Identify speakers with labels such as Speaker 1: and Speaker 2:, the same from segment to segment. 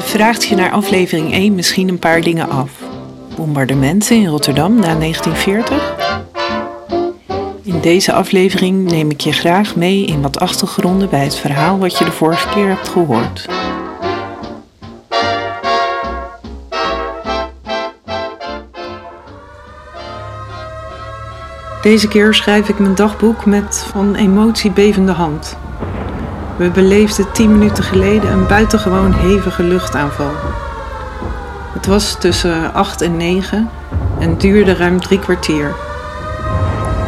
Speaker 1: vraagt je naar aflevering 1 misschien een paar dingen af. Bombardementen in Rotterdam na 1940? In deze aflevering neem ik je graag mee in wat achtergronden bij het verhaal wat je de vorige keer hebt gehoord. Deze keer schrijf ik mijn dagboek met van emotie bevende hand. We beleefden tien minuten geleden een buitengewoon hevige luchtaanval. Het was tussen acht en negen en duurde ruim drie kwartier.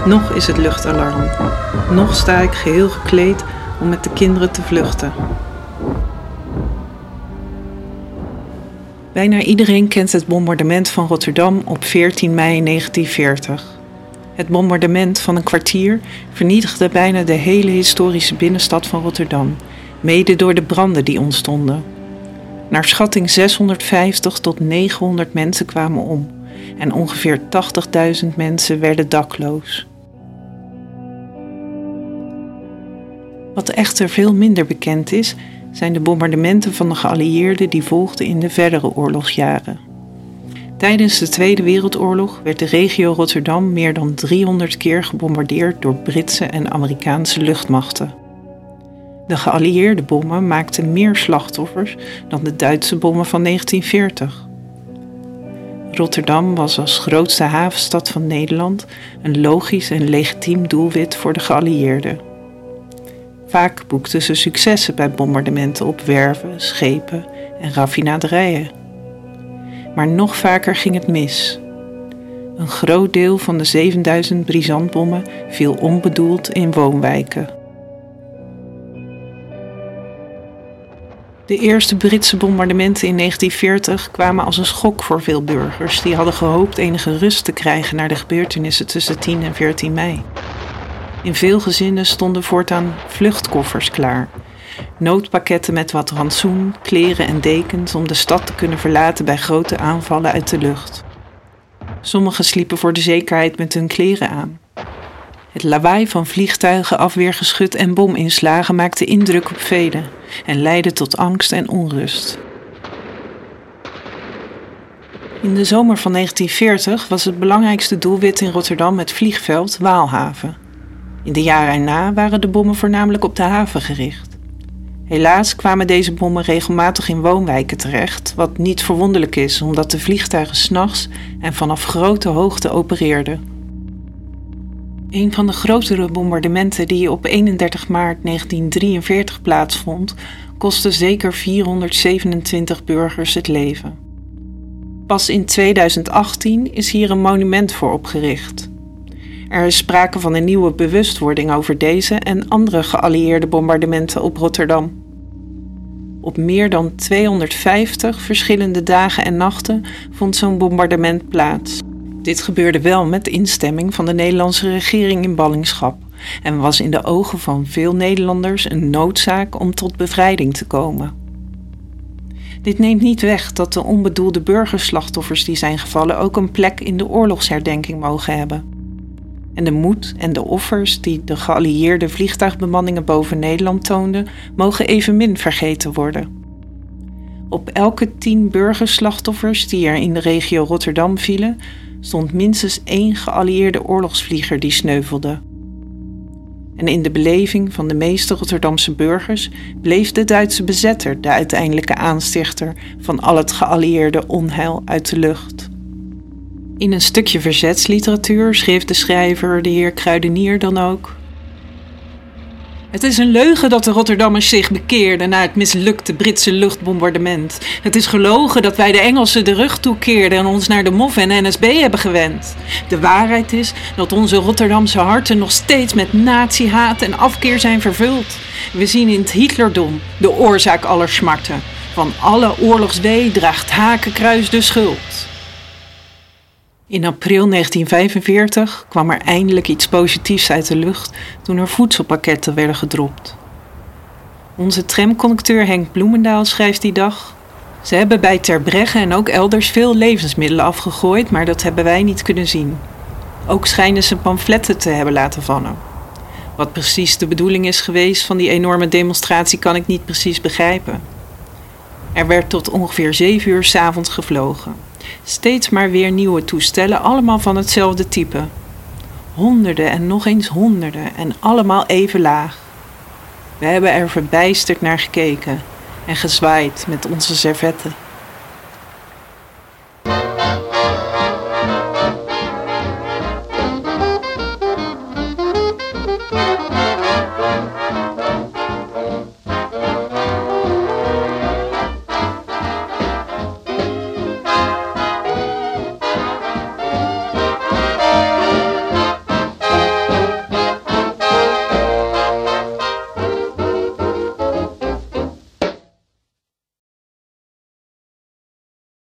Speaker 1: Nog is het luchtalarm. Nog sta ik geheel gekleed om met de kinderen te vluchten. Bijna iedereen kent het bombardement van Rotterdam op 14 mei 1940. Het bombardement van een kwartier vernietigde bijna de hele historische binnenstad van Rotterdam, mede door de branden die ontstonden. Naar schatting 650 tot 900 mensen kwamen om en ongeveer 80.000 mensen werden dakloos. Wat echter veel minder bekend is, zijn de bombardementen van de geallieerden die volgden in de verdere oorlogsjaren. Tijdens de Tweede Wereldoorlog werd de regio Rotterdam meer dan 300 keer gebombardeerd door Britse en Amerikaanse luchtmachten. De geallieerde bommen maakten meer slachtoffers dan de Duitse bommen van 1940. Rotterdam was als grootste havenstad van Nederland een logisch en legitiem doelwit voor de geallieerden. Vaak boekten ze successen bij bombardementen op werven, schepen en raffinaderijen. Maar nog vaker ging het mis. Een groot deel van de 7000 brisantbommen viel onbedoeld in woonwijken. De eerste Britse bombardementen in 1940 kwamen als een schok voor veel burgers die hadden gehoopt enige rust te krijgen na de gebeurtenissen tussen 10 en 14 mei. In veel gezinnen stonden voortaan vluchtkoffers klaar. Noodpakketten met wat rantsoen, kleren en dekens om de stad te kunnen verlaten bij grote aanvallen uit de lucht. Sommigen sliepen voor de zekerheid met hun kleren aan. Het lawaai van vliegtuigen, afweergeschut en bominslagen maakte indruk op velen en leidde tot angst en onrust. In de zomer van 1940 was het belangrijkste doelwit in Rotterdam het vliegveld Waalhaven. In de jaren erna waren de bommen voornamelijk op de haven gericht. Helaas kwamen deze bommen regelmatig in woonwijken terecht, wat niet verwonderlijk is omdat de vliegtuigen s'nachts en vanaf grote hoogte opereerden. Een van de grotere bombardementen die op 31 maart 1943 plaatsvond, kostte zeker 427 burgers het leven. Pas in 2018 is hier een monument voor opgericht. Er is sprake van een nieuwe bewustwording over deze en andere geallieerde bombardementen op Rotterdam. Op meer dan 250 verschillende dagen en nachten vond zo'n bombardement plaats. Dit gebeurde wel met instemming van de Nederlandse regering in ballingschap en was in de ogen van veel Nederlanders een noodzaak om tot bevrijding te komen. Dit neemt niet weg dat de onbedoelde burgerslachtoffers die zijn gevallen ook een plek in de oorlogsherdenking mogen hebben. En de moed en de offers die de geallieerde vliegtuigbemanningen boven Nederland toonden, mogen evenmin vergeten worden. Op elke tien burgerslachtoffers die er in de regio Rotterdam vielen, stond minstens één geallieerde oorlogsvlieger die sneuvelde. En in de beleving van de meeste Rotterdamse burgers bleef de Duitse bezetter de uiteindelijke aanstichter van al het geallieerde onheil uit de lucht. In een stukje verzetsliteratuur schreef de schrijver, de heer Kruidenier, dan ook. Het is een leugen dat de Rotterdammers zich bekeerden na het mislukte Britse luchtbombardement. Het is gelogen dat wij de Engelsen de rug toekeerden en ons naar de MOF en NSB hebben gewend. De waarheid is dat onze Rotterdamse harten nog steeds met natiehaat en afkeer zijn vervuld. We zien in het Hitlerdom de oorzaak aller smarten. Van alle oorlogswee draagt Hakenkruis de schuld. In april 1945 kwam er eindelijk iets positiefs uit de lucht toen er voedselpakketten werden gedropt. Onze tramconducteur Henk Bloemendaal schrijft die dag: Ze hebben bij Terbregge en ook elders veel levensmiddelen afgegooid, maar dat hebben wij niet kunnen zien. Ook schijnen ze pamfletten te hebben laten vallen. Wat precies de bedoeling is geweest van die enorme demonstratie kan ik niet precies begrijpen. Er werd tot ongeveer zeven uur 's avonds gevlogen. Steeds maar weer nieuwe toestellen, allemaal van hetzelfde type. Honderden en nog eens honderden en allemaal even laag. We hebben er verbijsterd naar gekeken en gezwaaid met onze servetten.